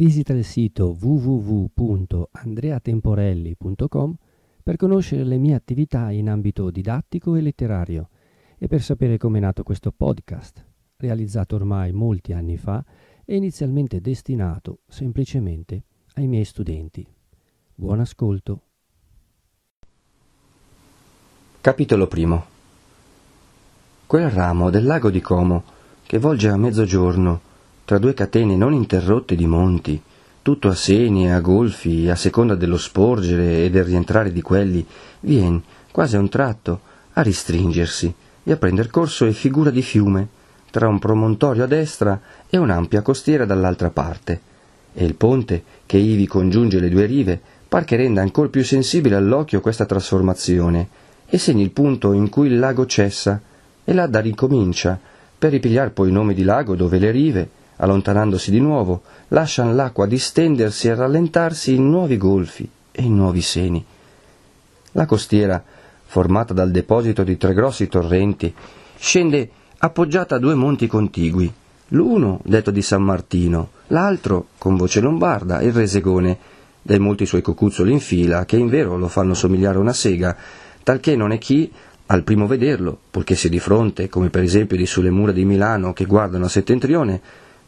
Visita il sito www.andreatemporelli.com per conoscere le mie attività in ambito didattico e letterario e per sapere come è nato questo podcast, realizzato ormai molti anni fa e inizialmente destinato semplicemente ai miei studenti. Buon ascolto. Capitolo primo Quel ramo del lago di Como che volge a mezzogiorno tra due catene non interrotte di monti, tutto a seni e a golfi, a seconda dello sporgere e del rientrare di quelli, vien, quasi a un tratto, a ristringersi e a prender corso e figura di fiume, tra un promontorio a destra e un'ampia costiera dall'altra parte, e il ponte, che ivi congiunge le due rive, par che renda ancor più sensibile all'occhio questa trasformazione, e segni il punto in cui il lago cessa, e là da ricomincia, per ripigliar poi nome di lago dove le rive, allontanandosi di nuovo, lascian l'acqua distendersi e rallentarsi in nuovi golfi e in nuovi seni. La costiera, formata dal deposito di tre grossi torrenti, scende appoggiata a due monti contigui, l'uno detto di San Martino, l'altro, con voce lombarda, il Resegone, dai molti suoi cocuzzoli in fila, che in vero lo fanno somigliare a una sega, talché non è chi, al primo vederlo, purché sia di fronte, come per esempio di sulle mura di Milano che guardano a settentrione,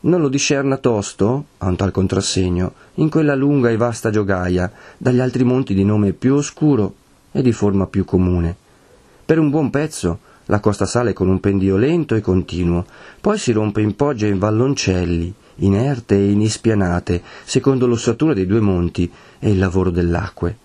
non lo discerna tosto, a un tal contrassegno, in quella lunga e vasta giogaia, dagli altri monti di nome più oscuro e di forma più comune. Per un buon pezzo la costa sale con un pendio lento e continuo, poi si rompe in pogge e in valloncelli, inerte e inispianate, secondo l'ossatura dei due monti e il lavoro dell'acque.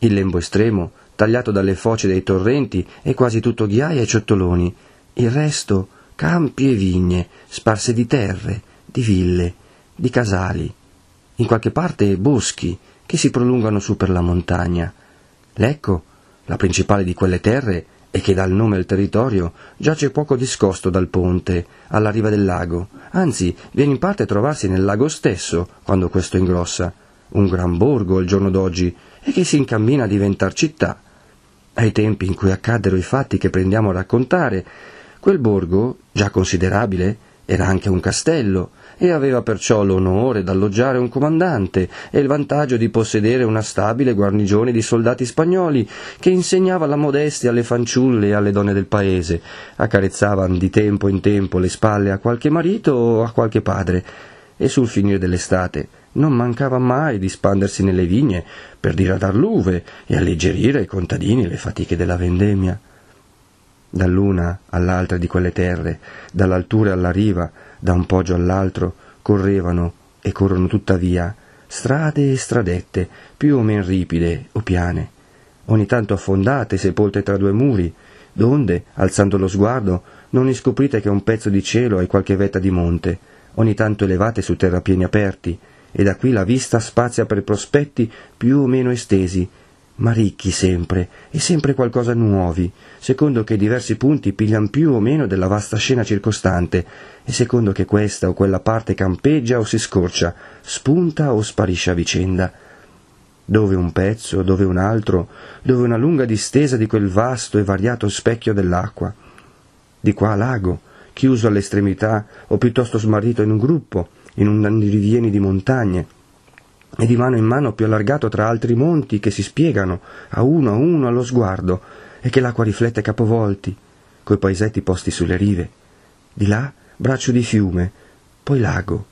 Il lembo estremo, tagliato dalle foce dei torrenti, è quasi tutto ghiaia e ciottoloni, il resto campi e vigne, sparse di terre, di ville, di casali, in qualche parte boschi che si prolungano su per la montagna. Lecco, la principale di quelle terre, e che dà il nome al territorio, giace poco discosto dal ponte, alla riva del lago, anzi viene in parte a trovarsi nel lago stesso, quando questo ingrossa, un gran borgo al giorno d'oggi, e che si incammina a diventar città. Ai tempi in cui accaddero i fatti che prendiamo a raccontare, Quel borgo, già considerabile, era anche un castello e aveva perciò l'onore d'alloggiare un comandante e il vantaggio di possedere una stabile guarnigione di soldati spagnoli che insegnava la modestia alle fanciulle e alle donne del paese, accarezzavan di tempo in tempo le spalle a qualche marito o a qualche padre. E sul finire dell'estate non mancava mai di spandersi nelle vigne per diradar l'uve e alleggerire ai contadini le fatiche della vendemmia dall'una all'altra di quelle terre, dall'altura alla riva, da un poggio all'altro, correvano e corrono tuttavia strade e stradette, più o men ripide o piane, ogni tanto affondate, sepolte tra due muri, donde, alzando lo sguardo, non riscoprite che un pezzo di cielo e qualche vetta di monte, ogni tanto elevate su terrapieni aperti, e da qui la vista spazia per prospetti più o meno estesi, ma ricchi sempre, e sempre qualcosa nuovi, secondo che diversi punti piglian più o meno della vasta scena circostante, e secondo che questa o quella parte campeggia o si scorcia, spunta o sparisce a vicenda. Dove un pezzo, dove un altro, dove una lunga distesa di quel vasto e variato specchio dell'acqua. Di qua lago, chiuso all'estremità o piuttosto smarrito in un gruppo, in un andirivieni di montagne, e di mano in mano più allargato tra altri monti che si spiegano a uno a uno allo sguardo e che l'acqua riflette capovolti, coi paesetti posti sulle rive. Di là braccio di fiume, poi lago,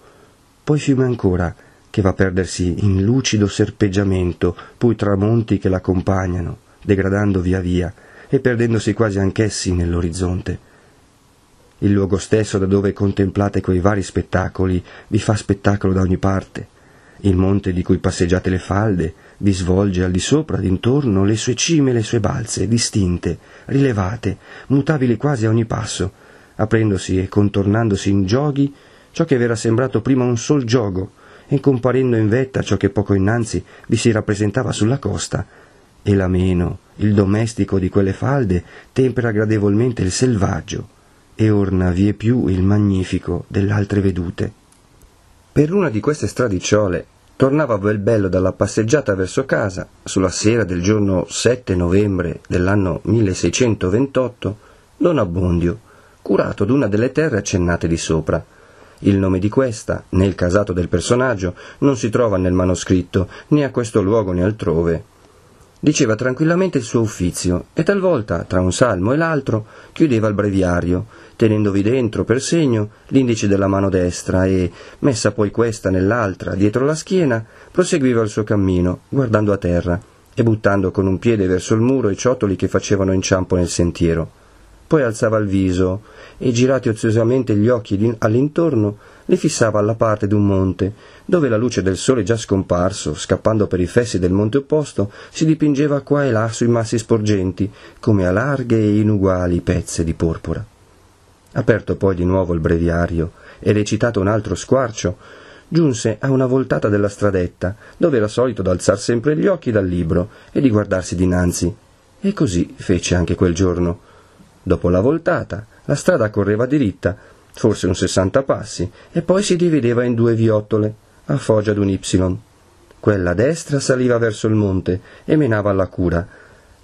poi fiume ancora, che va a perdersi in lucido serpeggiamento, poi tramonti che l'accompagnano, degradando via via e perdendosi quasi anch'essi nell'orizzonte. Il luogo stesso da dove contemplate quei vari spettacoli vi fa spettacolo da ogni parte il monte di cui passeggiate le falde vi svolge al di sopra, d'intorno, le sue cime e le sue balze, distinte, rilevate, mutabili quasi a ogni passo, aprendosi e contornandosi in gioghi ciò che v'era sembrato prima un sol giogo, e comparendo in vetta ciò che poco innanzi vi si rappresentava sulla costa, e l'ameno, il domestico di quelle falde, tempera gradevolmente il selvaggio, e orna vie più il magnifico dell'altre vedute. Per una di queste stradicciole tornava bel bello dalla passeggiata verso casa, sulla sera del giorno 7 novembre dell'anno 1628, don Abbondio, curato d'una delle terre accennate di sopra, Il nome di questa, né il casato del personaggio, non si trova nel manoscritto, né a questo luogo né altrove. Diceva tranquillamente il suo uffizio e talvolta, tra un salmo e l'altro, chiudeva il breviario, tenendovi dentro per segno l'indice della mano destra e, messa poi questa nell'altra dietro la schiena, proseguiva il suo cammino, guardando a terra e buttando con un piede verso il muro i ciotoli che facevano inciampo nel sentiero. Poi alzava il viso e, girati oziosamente gli occhi all'intorno, li fissava alla parte d'un monte, dove la luce del sole già scomparso, scappando per i fessi del monte opposto, si dipingeva qua e là sui massi sporgenti, come a larghe e inuguali pezze di porpora. Aperto poi di nuovo il breviario e recitato un altro squarcio, giunse a una voltata della stradetta, dove era solito d'alzar sempre gli occhi dal libro e di guardarsi dinanzi. E così fece anche quel giorno. Dopo la voltata, la strada correva diritta, forse un sessanta passi, e poi si divideva in due viottole, a foggia d'un Y. Quella destra saliva verso il monte e menava alla cura,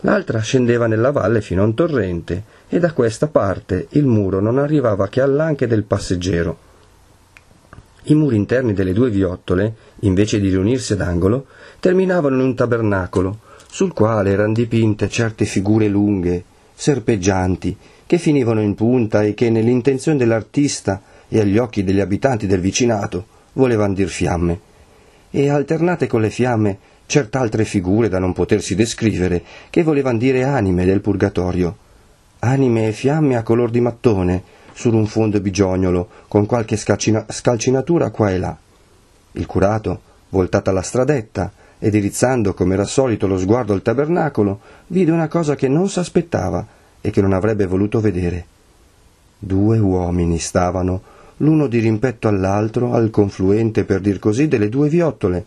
l'altra scendeva nella valle fino a un torrente e da questa parte il muro non arrivava che all'anche del passeggero. I muri interni delle due viottole, invece di riunirsi ad angolo, terminavano in un tabernacolo, sul quale erano dipinte certe figure lunghe, serpeggianti, che finivano in punta e che nell'intenzione dell'artista e agli occhi degli abitanti del vicinato volevano dir fiamme. E alternate con le fiamme cert'altre figure da non potersi descrivere, che volevan dire anime del purgatorio, anime e fiamme a color di mattone, su un fondo bigiognolo, con qualche scalcina- scalcinatura qua e là. Il curato, voltata alla stradetta, ed irizzando come era solito lo sguardo al tabernacolo, vide una cosa che non s'aspettava e che non avrebbe voluto vedere. Due uomini stavano, l'uno di rimpetto all'altro, al confluente, per dir così, delle due viottole,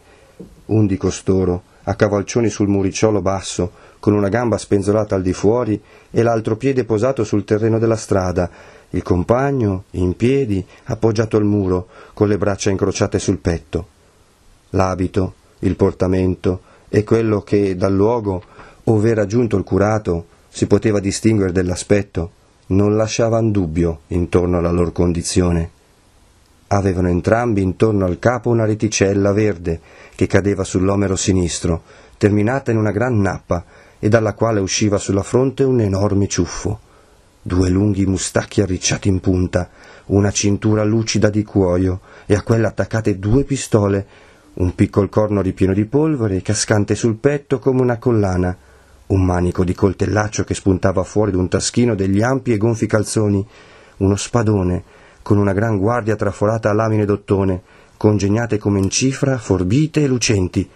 un di costoro, a cavalcioni sul muricciolo basso, con una gamba spenzolata al di fuori e l'altro piede posato sul terreno della strada, il compagno, in piedi, appoggiato al muro, con le braccia incrociate sul petto. L'abito, il portamento e quello che dal luogo ove era giunto il curato si poteva distinguere dell'aspetto non lasciavan dubbio intorno alla loro condizione. Avevano entrambi intorno al capo una reticella verde che cadeva sull'omero sinistro, terminata in una gran nappa e dalla quale usciva sulla fronte un enorme ciuffo. Due lunghi mustacchi arricciati in punta, una cintura lucida di cuoio e a quella attaccate due pistole, un piccol corno ripieno di polvere cascante sul petto come una collana, un manico di coltellaccio che spuntava fuori d'un taschino degli ampi e gonfi calzoni, uno spadone con una gran guardia traforata a lamine d'ottone, congegnate come in cifra, forbite e lucenti.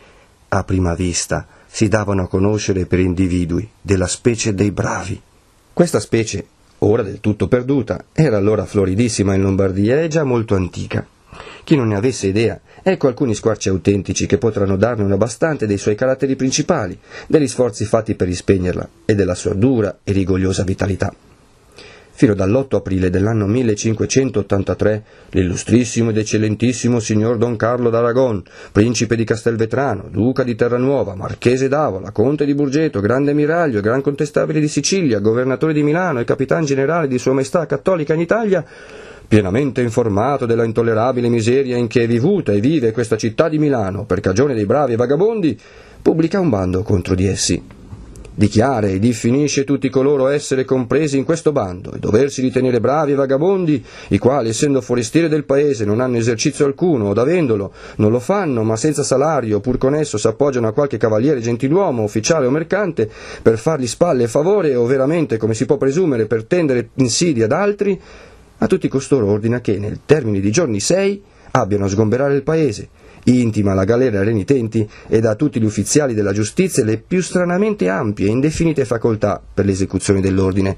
A prima vista si davano a conoscere per individui della specie dei bravi. Questa specie, ora del tutto perduta, era allora floridissima in Lombardia e già molto antica. Chi non ne avesse idea, ecco alcuni squarci autentici che potranno darne una bastante dei suoi caratteri principali, degli sforzi fatti per rispegnerla e della sua dura e rigogliosa vitalità. Fino dall'8 aprile dell'anno 1583 l'illustrissimo ed eccellentissimo signor Don Carlo d'Aragon, principe di Castelvetrano, duca di Terranuova, marchese d'Avola, conte di Burgeto, grande ammiraglio, gran contestabile di Sicilia, governatore di Milano e capitan generale di Sua Maestà Cattolica in Italia, pienamente informato della intollerabile miseria in che è vivuta e vive questa città di Milano per cagione dei bravi vagabondi, pubblica un bando contro di essi. Dichiara e diffinisce tutti coloro essere compresi in questo bando e doversi ritenere bravi e vagabondi, i quali, essendo forestieri del paese, non hanno esercizio alcuno, od avendolo, non lo fanno, ma senza salario, pur con esso s'appoggiano a qualche cavaliere gentiluomo, ufficiale o mercante, per fargli spalle e favore, o veramente, come si può presumere, per tendere insidie ad altri, a tutti costoro ordina che, nel termine di giorni sei, abbiano a sgomberare il paese, intima alla galera renitenti e da tutti gli ufficiali della giustizia le più stranamente ampie e indefinite facoltà per l'esecuzione dell'ordine.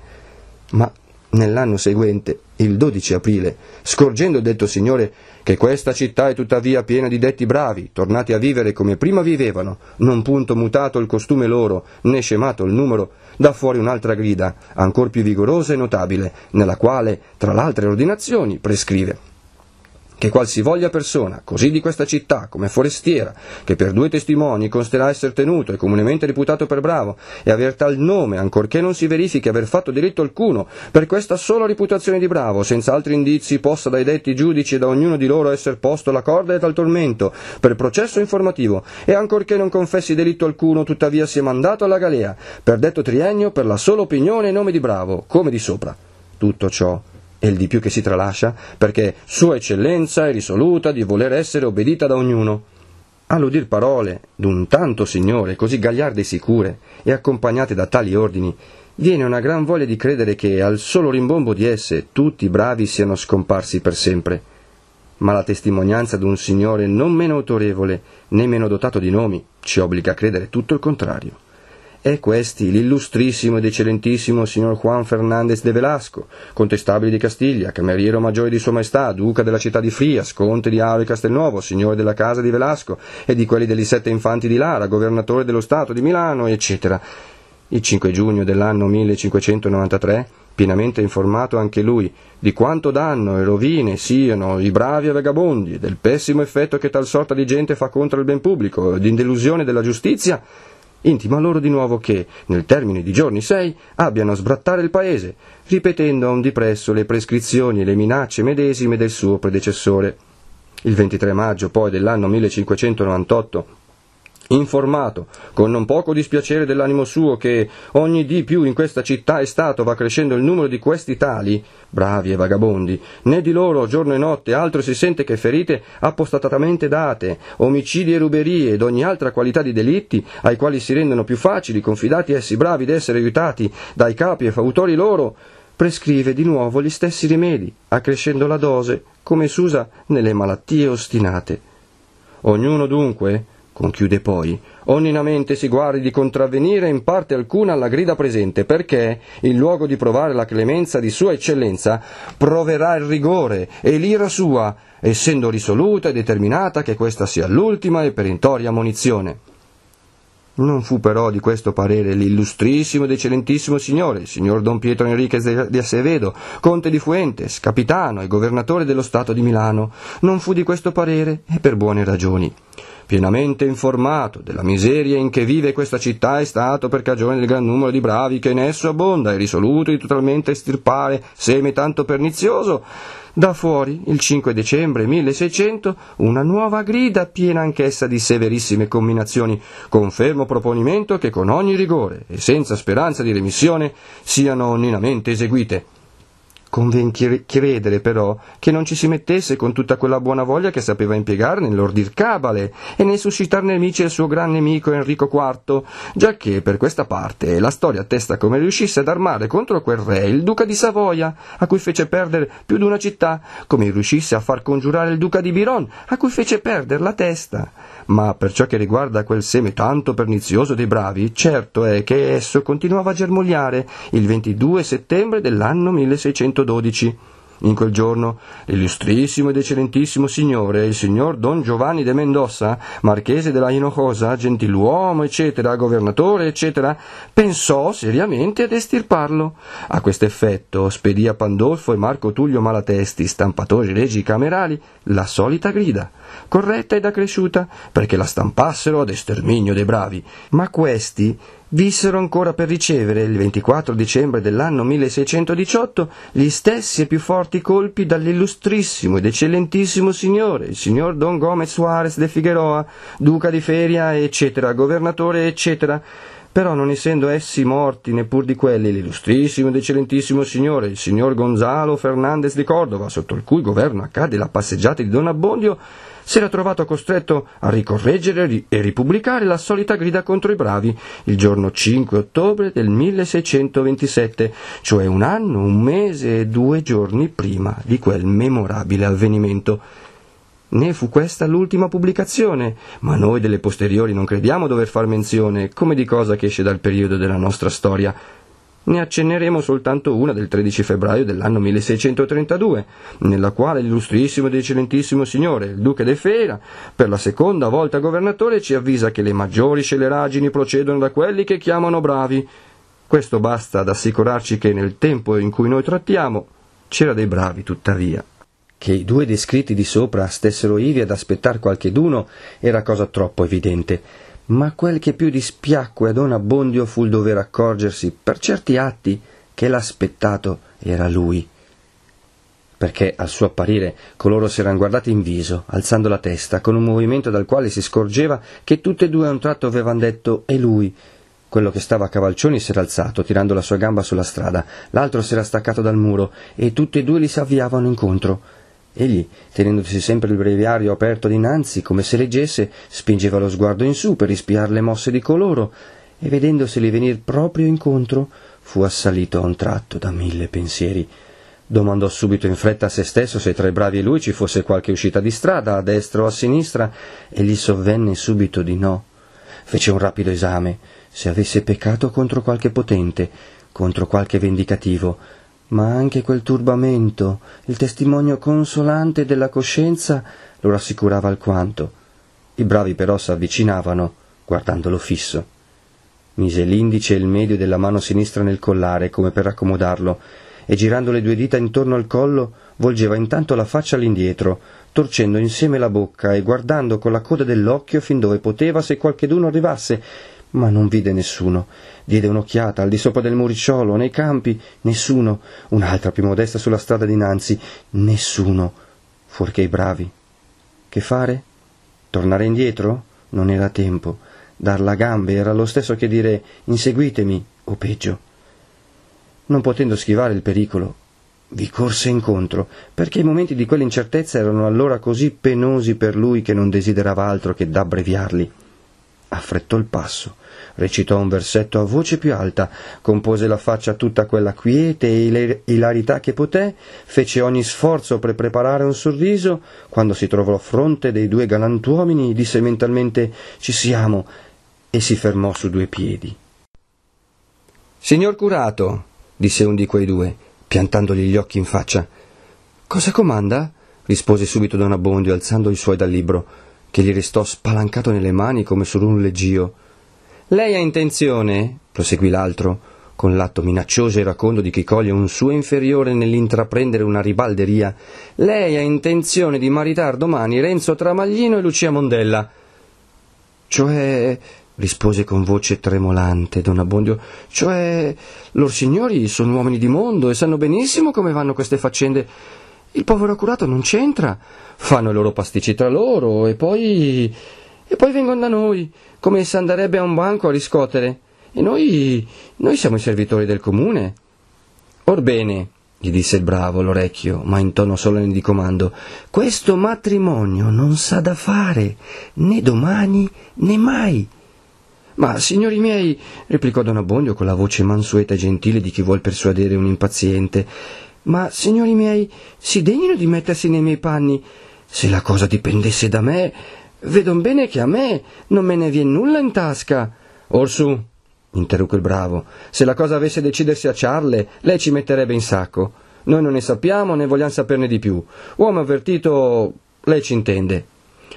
Ma nell'anno seguente, il 12 aprile, scorgendo il detto signore che questa città è tuttavia piena di detti bravi, tornati a vivere come prima vivevano, non punto mutato il costume loro, né scemato il numero, dà fuori un'altra grida, ancor più vigorosa e notabile, nella quale, tra l'altre ordinazioni, prescrive che qualsivoglia persona, così di questa città come forestiera, che per due testimoni consterà essere tenuto e comunemente reputato per bravo, e aver tal nome, ancorché non si verifichi aver fatto diritto alcuno, per questa sola reputazione di bravo, senza altri indizi, possa dai detti giudici e da ognuno di loro essere posto la corda e tal tormento, per processo informativo, e ancorché non confessi delitto alcuno, tuttavia sia mandato alla galea, per detto triennio, per la sola opinione e nome di bravo, come di sopra. Tutto ciò e il di più che si tralascia, perché Sua Eccellenza è risoluta di voler essere obbedita da ognuno. All'udir parole d'un tanto signore così gagliarde e sicure e accompagnate da tali ordini, viene una gran voglia di credere che al solo rimbombo di esse tutti i bravi siano scomparsi per sempre. Ma la testimonianza d'un signore non meno autorevole né meno dotato di nomi ci obbliga a credere tutto il contrario. È questi l'illustrissimo ed eccellentissimo signor Juan Fernández de Velasco, contestabile di Castiglia, cameriero maggiore di Sua Maestà, duca della città di Frias, conte di Aro e Castelnuovo, signore della casa di Velasco e di quelli degli sette infanti di Lara, governatore dello Stato di Milano, eccetera. Il 5 giugno dell'anno 1593, pienamente informato anche lui di quanto danno e rovine siano i bravi e vagabondi, del pessimo effetto che tal sorta di gente fa contro il ben pubblico, di delusione della giustizia, intima loro di nuovo che, nel termine di giorni sei, abbiano a sbrattare il paese, ripetendo a un dipresso le prescrizioni e le minacce medesime del suo predecessore. Il 23 maggio poi dell'anno 1598 informato, con non poco dispiacere dell'animo suo, che ogni di più in questa città e stato va crescendo il numero di questi tali, bravi e vagabondi, né di loro giorno e notte altro si sente che ferite appostatatamente date, omicidi e ruberie ed ogni altra qualità di delitti, ai quali si rendono più facili, confidati essi bravi d'essere aiutati dai capi e fautori loro, prescrive di nuovo gli stessi rimedi, accrescendo la dose, come s'usa nelle malattie ostinate. Ognuno dunque, conchiude poi, onninamente si guardi di contravvenire in parte alcuna alla grida presente, perché, in luogo di provare la clemenza di Sua Eccellenza, proverà il rigore e l'ira sua, essendo risoluta e determinata che questa sia l'ultima e perentoria munizione. Non fu però di questo parere l'illustrissimo ed eccellentissimo signore, il signor Don Pietro Enriquez di Acevedo, conte di Fuentes, capitano e governatore dello Stato di Milano. Non fu di questo parere e per buone ragioni pienamente informato della miseria in che vive questa città è stato per cagione del gran numero di bravi che in esso abbonda e risoluto di totalmente estirpare seme tanto pernizioso, da fuori, il 5 dicembre 1600, una nuova grida piena anch'essa di severissime combinazioni, con fermo proponimento che con ogni rigore e senza speranza di remissione siano onninamente eseguite. Conven credere però che non ci si mettesse con tutta quella buona voglia che sapeva impiegare nell'ordir cabale e nel suscitar nemici al suo gran nemico Enrico IV, giacché per questa parte la storia attesta come riuscisse ad armare contro quel re il duca di Savoia, a cui fece perdere più di una città, come riuscisse a far congiurare il duca di Biron, a cui fece perdere la testa. Ma per ciò che riguarda quel seme tanto pernizioso dei bravi, certo è che esso continuava a germogliare il 22 settembre dell'anno 1600 112. In quel giorno l'illustrissimo ed eccellentissimo signore, il signor Don Giovanni de Mendoza, marchese della Hinojosa, gentiluomo, eccetera, governatore, eccetera, pensò seriamente ad estirparlo. A questo effetto spedì a Pandolfo e Marco Tullio Malatesti, stampatori regi camerali, la solita grida, corretta ed accresciuta, perché la stampassero ad esterminio dei bravi. Ma questi vissero ancora per ricevere il 24 dicembre dell'anno 1618 gli stessi e più forti colpi dall'illustrissimo ed eccellentissimo signore, il signor Don Gomez Suarez de Figueroa, duca di Feria, eccetera, governatore, eccetera, però non essendo essi morti neppur di quelli l'illustrissimo ed eccellentissimo signore, il signor Gonzalo Fernandez di Cordova, sotto il cui governo accade la passeggiata di Don Abbondio, si era trovato costretto a ricorreggere e ripubblicare la solita grida contro i bravi il giorno 5 ottobre del 1627, cioè un anno, un mese e due giorni prima di quel memorabile avvenimento. Né fu questa l'ultima pubblicazione, ma noi delle posteriori non crediamo dover far menzione come di cosa che esce dal periodo della nostra storia, ne accenneremo soltanto una del 13 febbraio dell'anno 1632, nella quale l'illustrissimo ed eccellentissimo signore, il duca de Fera, per la seconda volta governatore, ci avvisa che le maggiori sceleraggini procedono da quelli che chiamano bravi. Questo basta ad assicurarci che nel tempo in cui noi trattiamo c'era dei bravi tuttavia. che i due descritti di sopra stessero ivi ad aspettar qualcheduno era cosa troppo evidente, ma quel che più dispiacque a don Abbondio fu il dover accorgersi, per certi atti, che l'aspettato era lui perché al suo apparire coloro si erano guardati in viso, alzando la testa, con un movimento dal quale si scorgeva che tutte e due a un tratto avevano detto «è lui». Quello che stava a cavalcioni si era alzato, tirando la sua gamba sulla strada, l'altro si era staccato dal muro, e tutti e due li si avviavano incontro. Egli, tenendosi sempre il breviario aperto dinanzi, come se leggesse, spingeva lo sguardo in su per ispiar le mosse di coloro, e vedendoseli venir proprio incontro, fu assalito a un tratto da mille pensieri. Domandò subito in fretta a se stesso se tra i bravi e lui ci fosse qualche uscita di strada, a destra o a sinistra, e gli sovvenne subito di no. Fece un rapido esame, se avesse peccato contro qualche potente, contro qualche vendicativo, ma anche quel turbamento, il testimonio consolante della coscienza, lo rassicurava alquanto. I bravi però s'avvicinavano, guardandolo fisso. Mise l'indice e il medio della mano sinistra nel collare, come per accomodarlo, e girando le due dita intorno al collo volgeva intanto la faccia all'indietro, torcendo insieme la bocca e guardando con la coda dell'occhio fin dove poteva se qualcheduno arrivasse, ma non vide nessuno. Diede un'occhiata al di sopra del muricciolo, nei campi, nessuno, un'altra più modesta sulla strada dinanzi, nessuno, fuorché i bravi. Che fare? Tornare indietro? Non era tempo. Dar la gambe era lo stesso che dire inseguitemi, o peggio non potendo schivare il pericolo, vi corse incontro, perché i momenti di quell'incertezza erano allora così penosi per lui che non desiderava altro che d'abbreviarli. Affrettò il passo, recitò un versetto a voce più alta, compose la faccia tutta quella quiete e ilarità che poté, fece ogni sforzo per preparare un sorriso, quando si trovò a fronte dei due galantuomini disse mentalmente ci siamo e si fermò su due piedi. Signor curato, disse un di quei due, piantandogli gli occhi in faccia. Cosa comanda? rispose subito don Abbondio, alzando i suoi dal libro, che gli restò spalancato nelle mani come su un leggio. Lei ha intenzione, proseguì l'altro, con l'atto minaccioso e iracondo di chi coglie un suo inferiore nell'intraprendere una ribalderia, lei ha intenzione di maritar domani Renzo Tramaglino e Lucia Mondella. Cioè rispose con voce tremolante don Abbondio, cioè lor signori sono uomini di mondo e sanno benissimo come vanno queste faccende. Il povero curato non c'entra, fanno i loro pasticci tra loro e poi. E poi vengono da noi, come se andrebbe a un banco a riscotere. E noi. noi siamo i servitori del comune. Orbene, gli disse il bravo l'orecchio, ma in tono solenne di comando, questo matrimonio non s'ha da fare, né domani né mai. Ma, signori miei, replicò don Abbondio con la voce mansueta e gentile di chi vuol persuadere un impaziente, ma, signori miei, si degnino di mettersi nei miei panni. Se la cosa dipendesse da me, vedon bene che a me non me ne vien nulla in tasca. Orsù, interruppe il bravo, se la cosa avesse decidersi a ciarle, lei ci metterebbe in sacco. Noi non ne sappiamo né vogliamo saperne di più. Uomo avvertito, lei ci intende.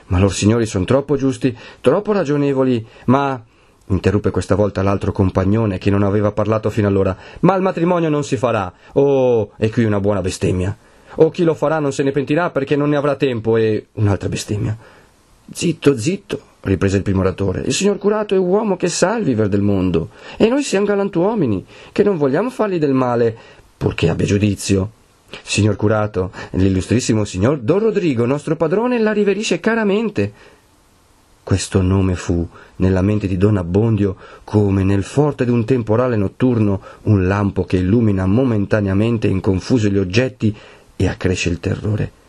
Ma lor signori sono troppo giusti, troppo ragionevoli, ma interruppe questa volta l'altro compagnone che non aveva parlato fino allora. Ma il matrimonio non si farà. Oh, e qui una buona bestemmia. O chi lo farà non se ne pentirà perché non ne avrà tempo e un'altra bestemmia. Zitto, zitto, riprese il primo oratore. Il signor curato è uomo che sa il viver del mondo e noi siamo galantuomini, che non vogliamo fargli del male, purché abbia giudizio. Signor curato, l'illustrissimo signor Don Rodrigo, nostro padrone, la riverisce caramente. Questo nome fu, nella mente di Don Abbondio, come nel forte d'un temporale notturno, un lampo che illumina momentaneamente in confuso gli oggetti e accresce il terrore.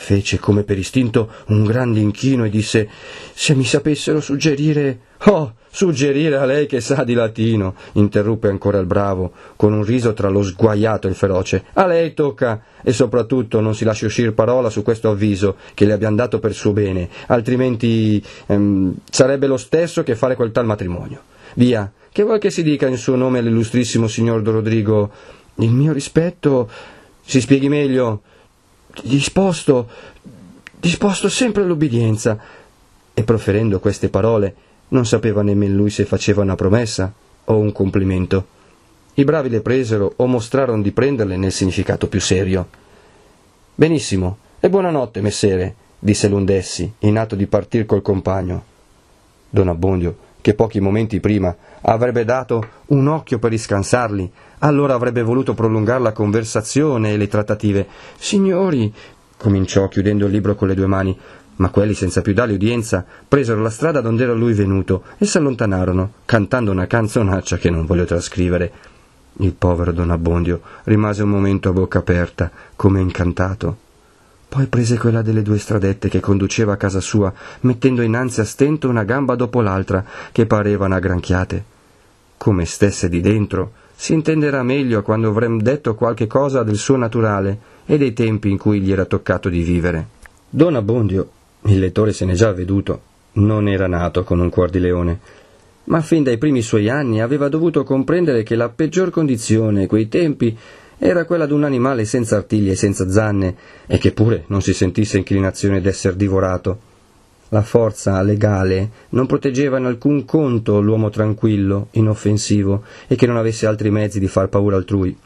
Fece come per istinto un grande inchino e disse Se mi sapessero suggerire. Oh, suggerire a lei che sa di latino, interruppe ancora il bravo, con un riso tra lo sguaiato e il feroce. A lei tocca, e soprattutto non si lasci uscir parola su questo avviso che le abbiamo dato per suo bene, altrimenti ehm, sarebbe lo stesso che fare quel tal matrimonio. Via, che vuoi che si dica in suo nome all'illustrissimo signor Rodrigo? Il mio rispetto. Si spieghi meglio disposto, disposto sempre all'obbedienza. E proferendo queste parole, non sapeva nemmeno lui se faceva una promessa o un complimento. I bravi le presero o mostrarono di prenderle nel significato più serio. Benissimo, e buonanotte, messere, disse l'un d'essi, in atto di partir col compagno. Don Abbondio, che pochi momenti prima avrebbe dato un occhio per riscansarli, allora avrebbe voluto prolungare la conversazione e le trattative. Signori, cominciò chiudendo il libro con le due mani, ma quelli, senza più dargli udienza, presero la strada donde era lui venuto e s'allontanarono, cantando una canzonaccia che non voglio trascrivere. Il povero Don Abbondio rimase un momento a bocca aperta, come incantato. Poi prese quella delle due stradette che conduceva a casa sua, mettendo innanzi a stento una gamba dopo l'altra, che parevano aggranchiate. Come stesse di dentro, si intenderà meglio quando avrem detto qualche cosa del suo naturale e dei tempi in cui gli era toccato di vivere. Don Abbondio, il lettore se n'è già veduto, non era nato con un cuor di leone, ma fin dai primi suoi anni aveva dovuto comprendere che la peggior condizione, quei tempi, era quella d'un animale senza artigli e senza zanne, e che pure non si sentisse inclinazione d'esser divorato. La forza legale non proteggeva in alcun conto l'uomo tranquillo, inoffensivo, e che non avesse altri mezzi di far paura altrui.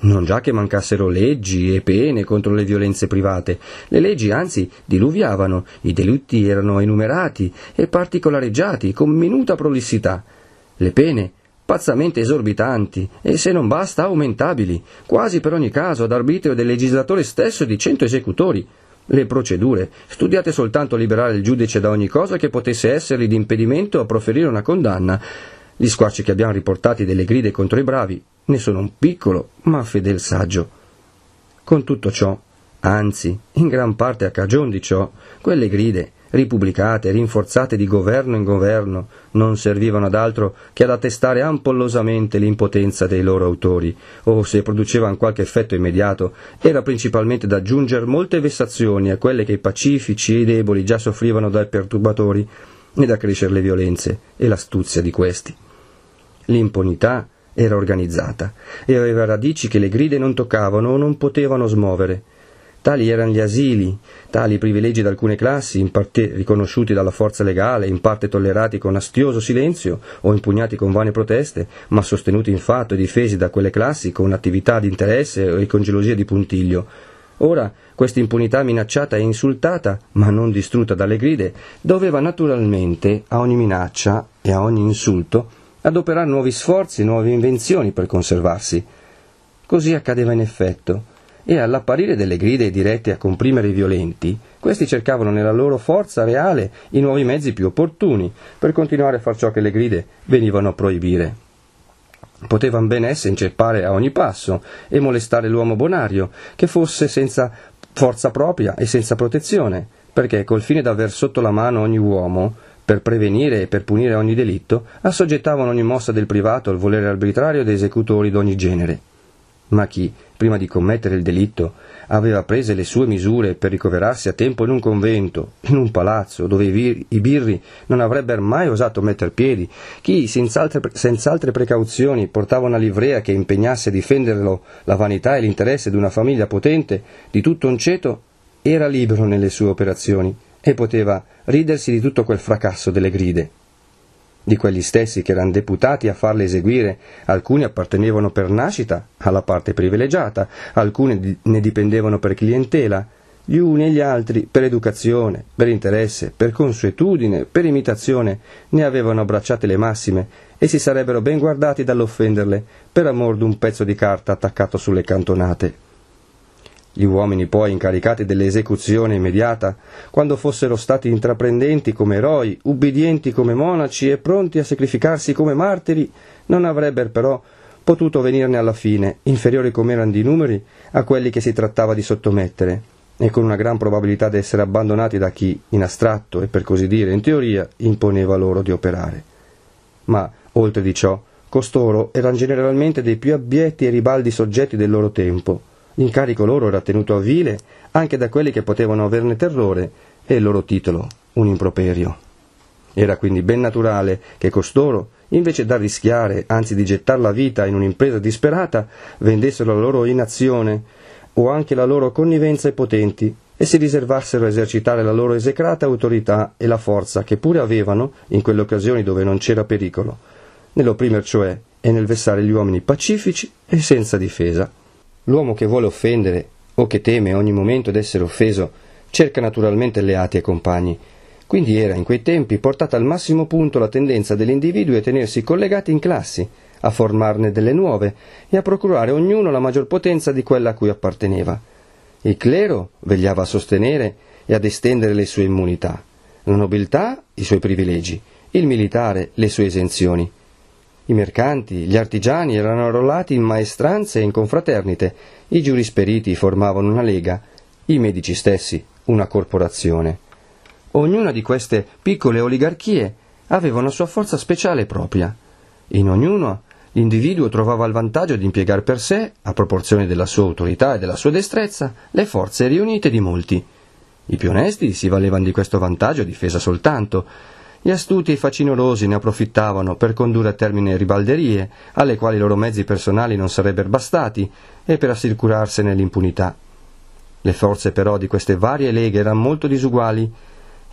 Non già che mancassero leggi e pene contro le violenze private, le leggi anzi diluviavano, i delitti erano enumerati e particolareggiati con minuta prolissità. Le pene pazzamente esorbitanti e, se non basta, aumentabili, quasi per ogni caso ad arbitrio del legislatore stesso di cento esecutori. Le procedure, studiate soltanto a liberare il giudice da ogni cosa che potesse essergli di impedimento a proferire una condanna. Gli squarci che abbiamo riportati delle gride contro i bravi ne sono un piccolo ma fedel saggio. Con tutto ciò, anzi, in gran parte a cagion di ciò, quelle gride, ripubblicate, rinforzate di governo in governo, non servivano ad altro che ad attestare ampollosamente l'impotenza dei loro autori, o se producevano qualche effetto immediato, era principalmente da aggiungere molte vessazioni a quelle che i pacifici e i deboli già soffrivano dai perturbatori, ed accrescere le violenze e l'astuzia di questi. L'impunità era organizzata e aveva radici che le gride non toccavano o non potevano smuovere, Tali erano gli asili, tali i privilegi di alcune classi, in parte riconosciuti dalla forza legale, in parte tollerati con astioso silenzio o impugnati con vane proteste, ma sostenuti in fatto e difesi da quelle classi con attività di interesse e con gelosia di puntiglio. Ora, questa impunità minacciata e insultata, ma non distrutta dalle gride, doveva naturalmente, a ogni minaccia e a ogni insulto, adoperare nuovi sforzi e nuove invenzioni per conservarsi. Così accadeva in effetto e all'apparire delle gride dirette a comprimere i violenti, questi cercavano nella loro forza reale i nuovi mezzi più opportuni per continuare a far ciò che le gride venivano a proibire. Potevano ben esse inceppare a ogni passo e molestare l'uomo bonario, che fosse senza forza propria e senza protezione, perché col fine d'aver sotto la mano ogni uomo, per prevenire e per punire ogni delitto, assoggettavano ogni mossa del privato al volere arbitrario dei esecutori d'ogni genere. Ma chi, prima di commettere il delitto, aveva prese le sue misure per ricoverarsi a tempo in un convento, in un palazzo, dove i, birri non avrebbero mai osato metter piedi, chi, senza altre, senza altre precauzioni, portava una livrea che impegnasse a difenderlo la vanità e l'interesse di una famiglia potente, di tutto un ceto, era libero nelle sue operazioni e poteva ridersi di tutto quel fracasso delle gride di quegli stessi che erano deputati a farle eseguire, alcuni appartenevano per nascita alla parte privilegiata, alcuni ne dipendevano per clientela, gli uni e gli altri per educazione, per interesse, per consuetudine, per imitazione, ne avevano abbracciate le massime e si sarebbero ben guardati dall'offenderle per amor d'un pezzo di carta attaccato sulle cantonate. Gli uomini poi incaricati dell'esecuzione immediata, quando fossero stati intraprendenti come eroi, ubbidienti come monaci e pronti a sacrificarsi come martiri, non avrebbero però potuto venirne alla fine, inferiori come erano di numeri, a quelli che si trattava di sottomettere, e con una gran probabilità di essere abbandonati da chi, in astratto e per così dire in teoria, imponeva loro di operare. Ma, oltre di ciò, costoro erano generalmente dei più abbietti e ribaldi soggetti del loro tempo, L'incarico loro era tenuto a vile anche da quelli che potevano averne terrore e il loro titolo un improperio. Era quindi ben naturale che costoro, invece d'arrischiare, anzi di gettar la vita in un'impresa disperata, vendessero la loro inazione o anche la loro connivenza ai potenti e si riservassero a esercitare la loro esecrata autorità e la forza che pure avevano in quelle occasioni dove non c'era pericolo, nell'opprimer cioè e nel vessare gli uomini pacifici e senza difesa. L'uomo che vuole offendere o che teme ogni momento d'essere offeso, cerca naturalmente alleati e compagni. Quindi era in quei tempi portata al massimo punto la tendenza degli individui a tenersi collegati in classi, a formarne delle nuove e a procurare ognuno la maggior potenza di quella a cui apparteneva. Il clero vegliava a sostenere e ad estendere le sue immunità, la nobiltà i suoi privilegi, il militare le sue esenzioni. I mercanti, gli artigiani erano arruolati in maestranze e in confraternite, i giurisperiti formavano una lega, i medici stessi una corporazione. Ognuna di queste piccole oligarchie aveva una sua forza speciale propria. In ognuno l'individuo trovava il vantaggio di impiegare per sé, a proporzione della sua autorità e della sua destrezza, le forze riunite di molti. I più onesti si valevano di questo vantaggio a difesa soltanto, gli astuti e facinorosi ne approfittavano per condurre a termine ribalderie, alle quali i loro mezzi personali non sarebbero bastati, e per assicurarsene l'impunità. Le forze però di queste varie leghe erano molto disuguali,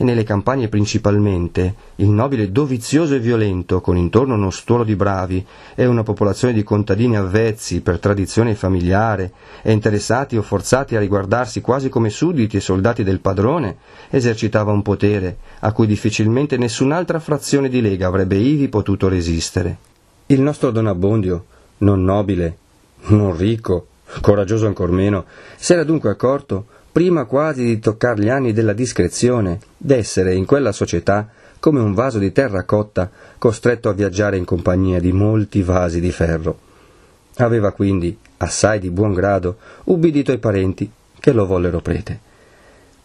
e nelle campagne principalmente il nobile dovizioso e violento, con intorno uno stuolo di bravi e una popolazione di contadini avvezzi per tradizione familiare e interessati o forzati a riguardarsi quasi come sudditi e soldati del padrone, esercitava un potere a cui difficilmente nessun'altra frazione di lega avrebbe ivi potuto resistere. Il nostro Don Abbondio, non nobile, non ricco, coraggioso ancor meno, s'era dunque accorto prima quasi di toccar gli anni della discrezione, d'essere in quella società come un vaso di terra cotta costretto a viaggiare in compagnia di molti vasi di ferro. Aveva quindi, assai di buon grado, ubbidito ai parenti che lo vollero prete.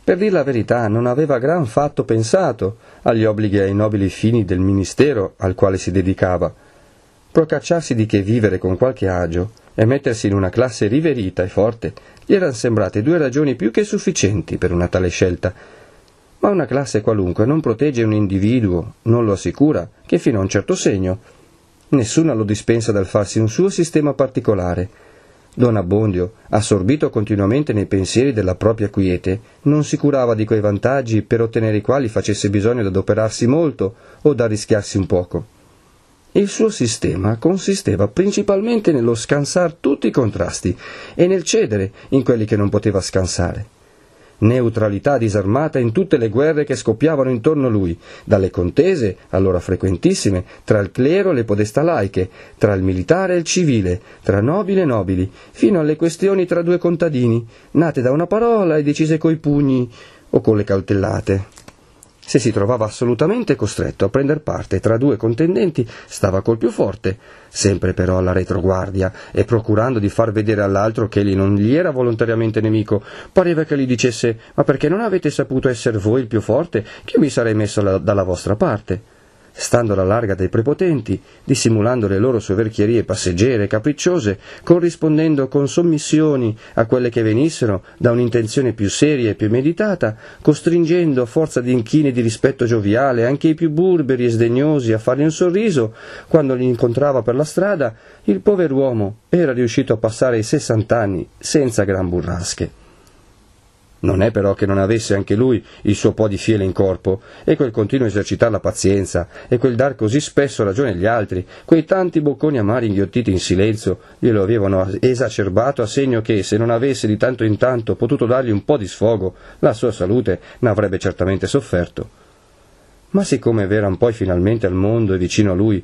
Per dir la verità, non aveva gran fatto pensato agli obblighi e ai nobili fini del ministero al quale si dedicava. Procacciarsi di che vivere con qualche agio e mettersi in una classe riverita e forte gli erano sembrate due ragioni più che sufficienti per una tale scelta. Ma una classe qualunque non protegge un individuo, non lo assicura, che fino a un certo segno. Nessuna lo dispensa dal farsi un suo sistema particolare. Don Abbondio, assorbito continuamente nei pensieri della propria quiete, non si curava di quei vantaggi per ottenere i quali facesse bisogno d'adoperarsi molto o da rischiarsi un poco. Il suo sistema consisteva principalmente nello scansar tutti i contrasti e nel cedere in quelli che non poteva scansare. Neutralità disarmata in tutte le guerre che scoppiavano intorno a lui, dalle contese, allora frequentissime, tra il clero e le podestà laiche, tra il militare e il civile, tra nobili e nobili, fino alle questioni tra due contadini, nate da una parola e decise coi pugni o con le cautellate. Se si trovava assolutamente costretto a prender parte tra due contendenti, stava col più forte, sempre però alla retroguardia, e procurando di far vedere all'altro che egli non gli era volontariamente nemico, pareva che gli dicesse Ma perché non avete saputo essere voi il più forte, che io mi sarei messo la, dalla vostra parte? Stando alla larga dei prepotenti, dissimulando le loro soverchierie passeggere e capricciose, corrispondendo con sommissioni a quelle che venissero da un'intenzione più seria e più meditata, costringendo a forza di inchini di rispetto gioviale anche i più burberi e sdegnosi a fargli un sorriso quando li incontrava per la strada, il pover'uomo era riuscito a passare i sessant'anni senza gran burrasche. Non è però che non avesse anche lui il suo po' di fiele in corpo, e quel continuo esercitar la pazienza, e quel dar così spesso ragione agli altri, quei tanti bocconi amari inghiottiti in silenzio, glielo avevano esacerbato a segno che, se non avesse di tanto in tanto potuto dargli un po' di sfogo, la sua salute n'avrebbe certamente sofferto. Ma siccome v'eran poi finalmente al mondo e vicino a lui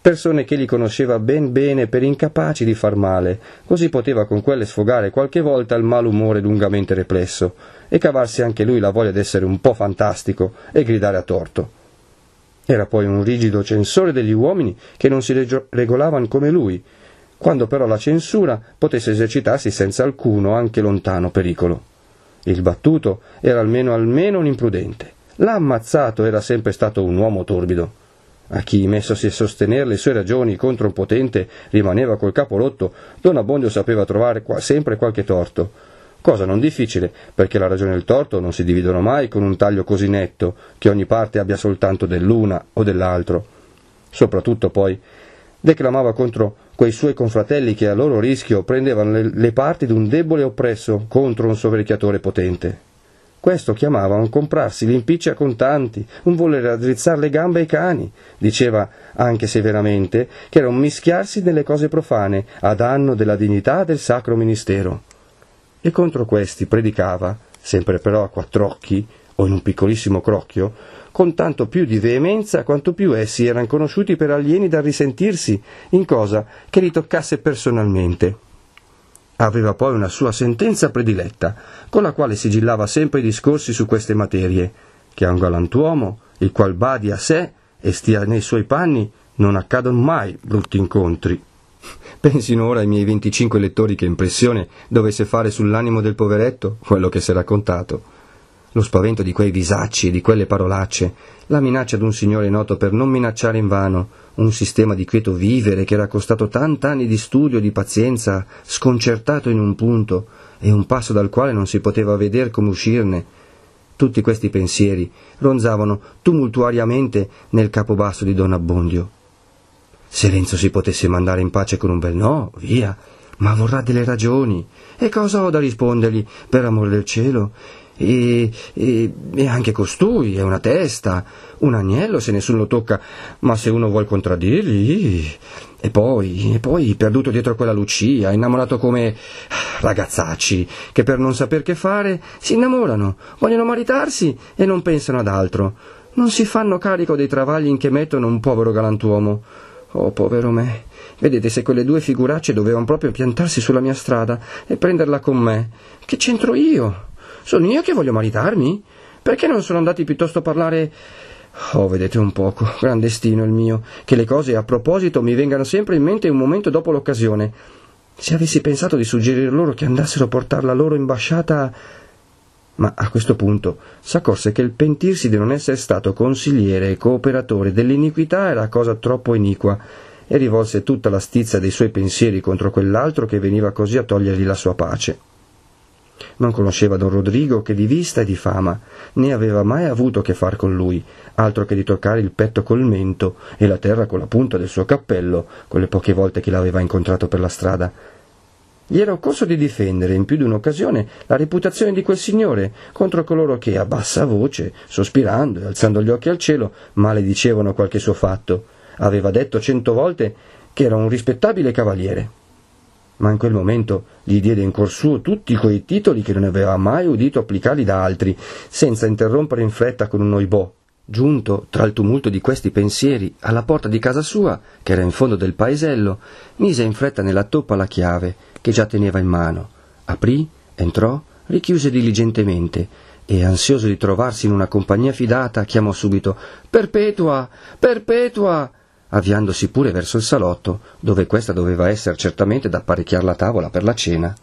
persone che egli conosceva ben bene per incapaci di far male, così poteva con quelle sfogare qualche volta il malumore lungamente represso e cavarsi anche lui la voglia d'essere un po' fantastico e gridare a torto. Era poi un rigido censore degli uomini che non si regolavano come lui, quando però la censura potesse esercitarsi senza alcuno, anche lontano pericolo. Il battuto era almeno almeno un imprudente. L'ammazzato era sempre stato un uomo torbido. A chi, messosi a sostenere le sue ragioni contro un potente, rimaneva col capo rotto, Don Abbondio sapeva trovare sempre qualche torto. Cosa non difficile, perché la ragione e il torto non si dividono mai con un taglio così netto, che ogni parte abbia soltanto dell'una o dell'altro. Soprattutto poi declamava contro quei suoi confratelli che a loro rischio prendevano le, parti d'un debole oppresso contro un soverchiatore potente. Questo chiamava un comprarsi l'impiccia contanti, un voler raddrizzare le gambe ai cani. Diceva, anche severamente, che era un mischiarsi nelle cose profane, a danno della dignità del sacro ministero. e contro questi predicava, sempre però a quattro occhi o in un piccolissimo crocchio, con tanto più di veemenza quanto più essi erano conosciuti per alieni da risentirsi in cosa che li toccasse personalmente. Aveva poi una sua sentenza prediletta, con la quale sigillava sempre i discorsi su queste materie, che a un galantuomo, il qual badi a sé e stia nei suoi panni, non accadono mai brutti incontri. Pensino ora ai miei 25 lettori che impressione dovesse fare sull'animo del poveretto quello che si è raccontato. Lo spavento di quei visacci e di quelle parolacce, la minaccia d'un signore noto per non minacciare invano, un sistema di quieto vivere che era costato tant'anni di studio e di pazienza, sconcertato in un punto, e un passo dal quale non si poteva veder come uscirne. Tutti questi pensieri ronzavano tumultuariamente nel capo basso di Don Abbondio. Se Renzo si potesse mandare in pace con un bel no, via, ma vorrà delle ragioni. E cosa ho da rispondergli, per amor del cielo? E, e, e, anche costui è una testa, un agnello se nessuno lo tocca, ma se uno vuol contraddirgli. E poi, e poi, perduto dietro quella Lucia, innamorato come ragazzacci, che per non saper che fare si innamorano, vogliono maritarsi e non pensano ad altro. Non si fanno carico dei travagli in che mettono un povero galantuomo. Oh, povero me. Vedete se quelle due figuracce dovevano proprio piantarsi sulla mia strada e prenderla con me. Che c'entro io? Sono io che voglio maritarmi? Perché non sono andati piuttosto a parlare... Oh, vedete un poco, gran destino il mio, che le cose a proposito mi vengano sempre in mente un momento dopo l'occasione. Se avessi pensato di suggerir loro che andassero a portar la loro imbasciata... Ma a questo punto s'accorse che il pentirsi di non essere stato consigliere e cooperatore dell'iniquità era cosa troppo iniqua e rivolse tutta la stizza dei suoi pensieri contro quell'altro che veniva così a togliergli la sua pace. Non conosceva don Rodrigo che di vista e di fama, né aveva mai avuto che far con lui, altro che di toccare il petto col mento e la terra con la punta del suo cappello, quelle poche volte che l'aveva incontrato per la strada. Gli era occorso di difendere in più di un'occasione la reputazione di quel signore contro coloro che a bassa voce, sospirando e alzando gli occhi al cielo, maledicevano qualche suo fatto. Aveva detto cento volte che era un rispettabile cavaliere ma in quel momento gli diede in cuor suo tutti quei titoli che non aveva mai udito applicargli da altri, senza interrompere in fretta con un oibò. Giunto, tra il tumulto di questi pensieri, alla porta di casa sua, che era in fondo del paesello, mise in fretta nella toppa la chiave, che già teneva in mano. Aprì, entrò, richiuse diligentemente, e ansioso di trovarsi in una compagnia fidata, chiamò subito Perpetua. Perpetua avviandosi pure verso il salotto, dove questa doveva essere certamente da apparecchiar la tavola per la cena.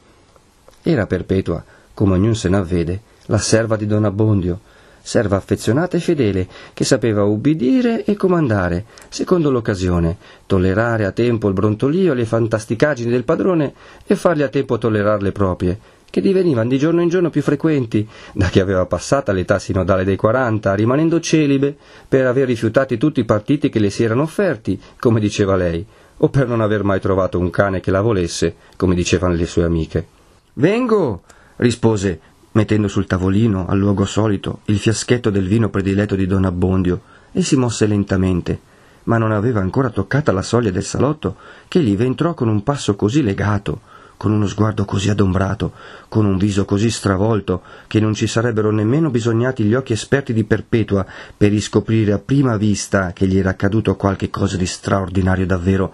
Era Perpetua, come ognuno se n'avvede, la serva di Don Abbondio, serva affezionata e fedele, che sapeva ubbidire e comandare, secondo l'occasione, tollerare a tempo il brontolio e le fantasticaggini del padrone e fargli a tempo tollerare le proprie, che divenivano di giorno in giorno più frequenti, da che aveva passata l'età sinodale dei quaranta, rimanendo celibe per aver rifiutati tutti i partiti che le si erano offerti, come diceva lei, o per non aver mai trovato un cane che la volesse, come dicevano le sue amiche. Vengo, rispose, mettendo sul tavolino, al luogo solito, il fiaschetto del vino prediletto di Don Abbondio, e si mosse lentamente, ma non aveva ancora toccata la soglia del salotto che gli entrò con un passo così legato, con uno sguardo così adombrato, con un viso così stravolto, che non ci sarebbero nemmeno bisognati gli occhi esperti di Perpetua per riscoprire a prima vista che gli era accaduto qualche cosa di straordinario davvero.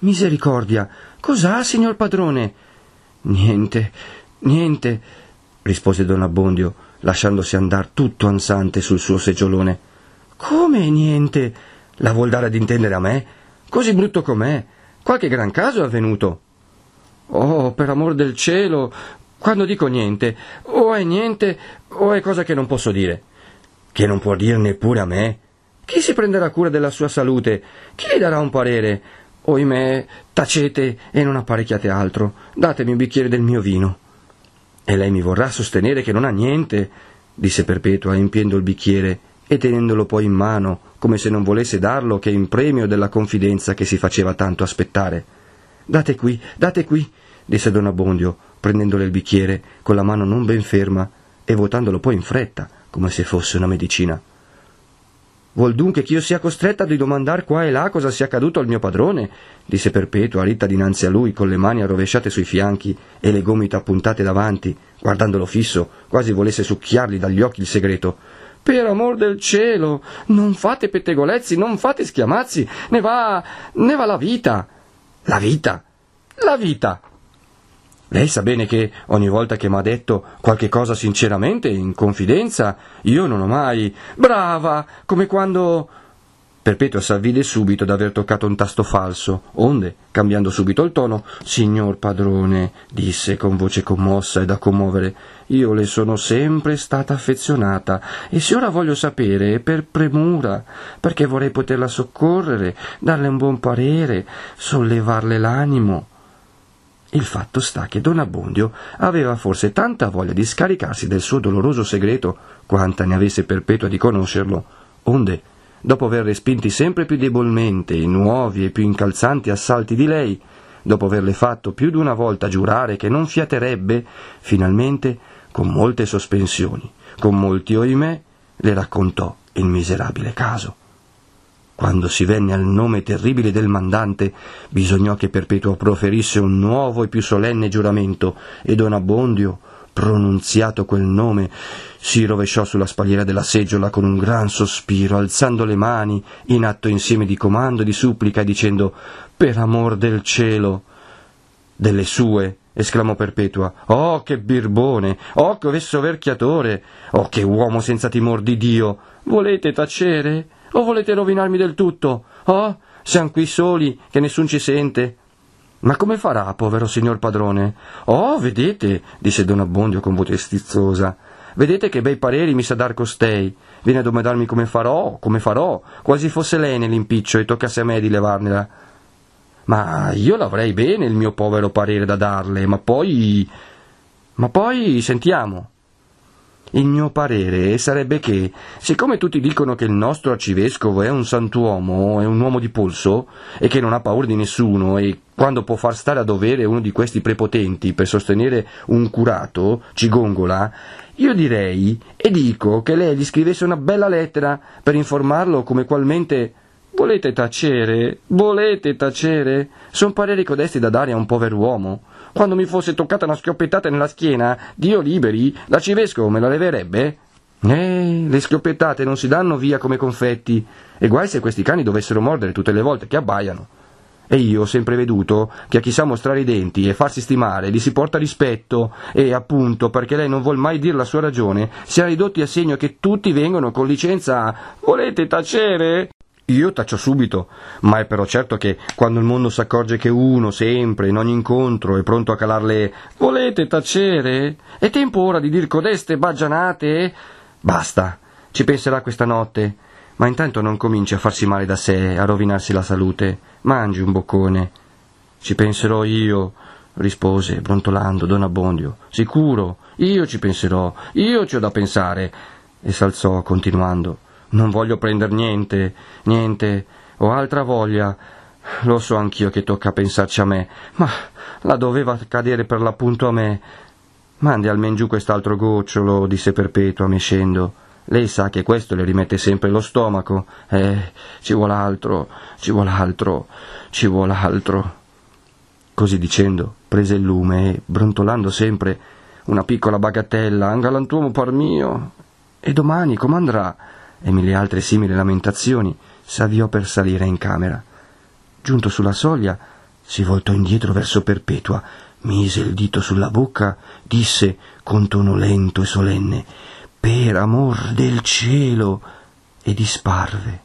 Misericordia, cos'ha, signor padrone? Niente, niente, rispose don Abbondio, lasciandosi andar tutto ansante sul suo seggiolone. Come niente? La vuol dare ad intendere a me? Così brutto com'è? Qualche gran caso è avvenuto. Oh, per amor del cielo, quando dico niente, o è niente o è cosa che non posso dire. Che non può dir neppure a me. Chi si prenderà cura della sua salute? Chi gli darà un parere? Oimè, tacete e non apparecchiate altro. Datemi un bicchiere del mio vino. E lei mi vorrà sostenere che non ha niente, disse Perpetua, empiendo il bicchiere e tenendolo poi in mano, come se non volesse darlo che in premio della confidenza che si faceva tanto aspettare. Date qui, date qui, disse don Abbondio, prendendole il bicchiere con la mano non ben ferma e vuotandolo poi in fretta, come se fosse una medicina. Vuol dunque che io sia costretta a ridomandar qua e là cosa sia accaduto al mio padrone? disse Perpetua, ritta dinanzi a lui, con le mani arrovesciate sui fianchi e le gomita appuntate davanti, guardandolo fisso, quasi volesse succhiargli dagli occhi il segreto. Per amor del cielo, non fate pettegolezzi, non fate schiamazzi, ne va. ne va la vita. La vita. La vita. Lei sa bene che ogni volta che m'ha detto qualche cosa sinceramente, in confidenza, io non ho mai. Brava! come quando. Perpetua s'avvide subito d'aver toccato un tasto falso, onde, cambiando subito il tono, Signor padrone, disse con voce commossa e da commuovere, io le sono sempre stata affezionata, e se ora voglio sapere è per premura, perché vorrei poterla soccorrere, darle un buon parere, sollevarle l'animo. Il fatto sta che Don Abbondio aveva forse tanta voglia di scaricarsi del suo doloroso segreto quanta ne avesse perpetua di conoscerlo, onde, dopo aver respinti sempre più debolmente i nuovi e più incalzanti assalti di lei, dopo averle fatto più di una volta giurare che non fiaterebbe, finalmente, con molte sospensioni, con molti oimè, le raccontò il miserabile caso. Quando si venne al nome terribile del mandante, bisognò che Perpetuo proferisse un nuovo e più solenne giuramento, e Don Abbondio, pronunziato quel nome, si rovesciò sulla spalliera della seggiola con un gran sospiro, alzando le mani, in atto insieme di comando e di supplica, e dicendo Per amor del cielo. Delle sue, esclamò Perpetua. Oh, che birbone! Oh, che soverchiatore! Oh, che uomo senza timor di Dio! Volete tacere? O volete rovinarmi del tutto? Oh, siamo qui soli, che nessun ci sente. Ma come farà, povero signor padrone? Oh, vedete, disse Don Abbondio con voce stizzosa. Vedete che bei pareri mi sa dar costei. Viene a domandarmi come farò, come farò, quasi fosse lei nell'impiccio e toccasse a me di levarnela. Ma io l'avrei bene il mio povero parere da darle, ma poi. Ma poi sentiamo. Il mio parere sarebbe che, siccome tutti dicono che il nostro arcivescovo è un santuomo, è un uomo di polso, e che non ha paura di nessuno, e quando può far stare a dovere uno di questi prepotenti per sostenere un curato, ci gongola, io direi e dico che lei gli scrivesse una bella lettera per informarlo come qualmente Volete tacere? Volete tacere? Son pareri codesti da dare a un pover'uomo. Quando mi fosse toccata una schioppettata nella schiena, Dio liberi, l'arcivescovo me la leverebbe? Eh, le schioppettate non si danno via come confetti, e guai se questi cani dovessero mordere tutte le volte che abbaiano. E io ho sempre veduto che a chi sa mostrare i denti e farsi stimare gli si porta rispetto e, appunto, perché lei non vuol mai dir la sua ragione, si è ridotti a segno che tutti vengono con licenza a Volete tacere? Io taccio subito, ma è però certo che quando il mondo s'accorge che uno, sempre, in ogni incontro, è pronto a calarle Volete tacere? È tempo ora di dir codeste baggianate? Basta, ci penserà questa notte, ma intanto non cominci a farsi male da sé, a rovinarsi la salute. Mangi un boccone. Ci penserò io, rispose, brontolando, Don Abbondio. Sicuro, io ci penserò, io ci ho da pensare. E s'alzò, continuando. Non voglio prender niente, niente, ho altra voglia. Lo so anch'io che tocca pensarci a me, ma la doveva cadere per l'appunto a me. Mandi almen giù quest'altro gocciolo, disse Perpetua, mescendo. Lei sa che questo le rimette sempre lo stomaco. Eh, ci vuole altro, ci vuole altro, ci vuole altro. Così dicendo, prese il lume e, brontolando sempre, una piccola bagatella, un galantuomo par mio. E domani come andrà? E mille altre simili lamentazioni, s'avviò per salire in camera. Giunto sulla soglia, si voltò indietro verso Perpetua, mise il dito sulla bocca, disse con tono lento e solenne Per amor del cielo e disparve.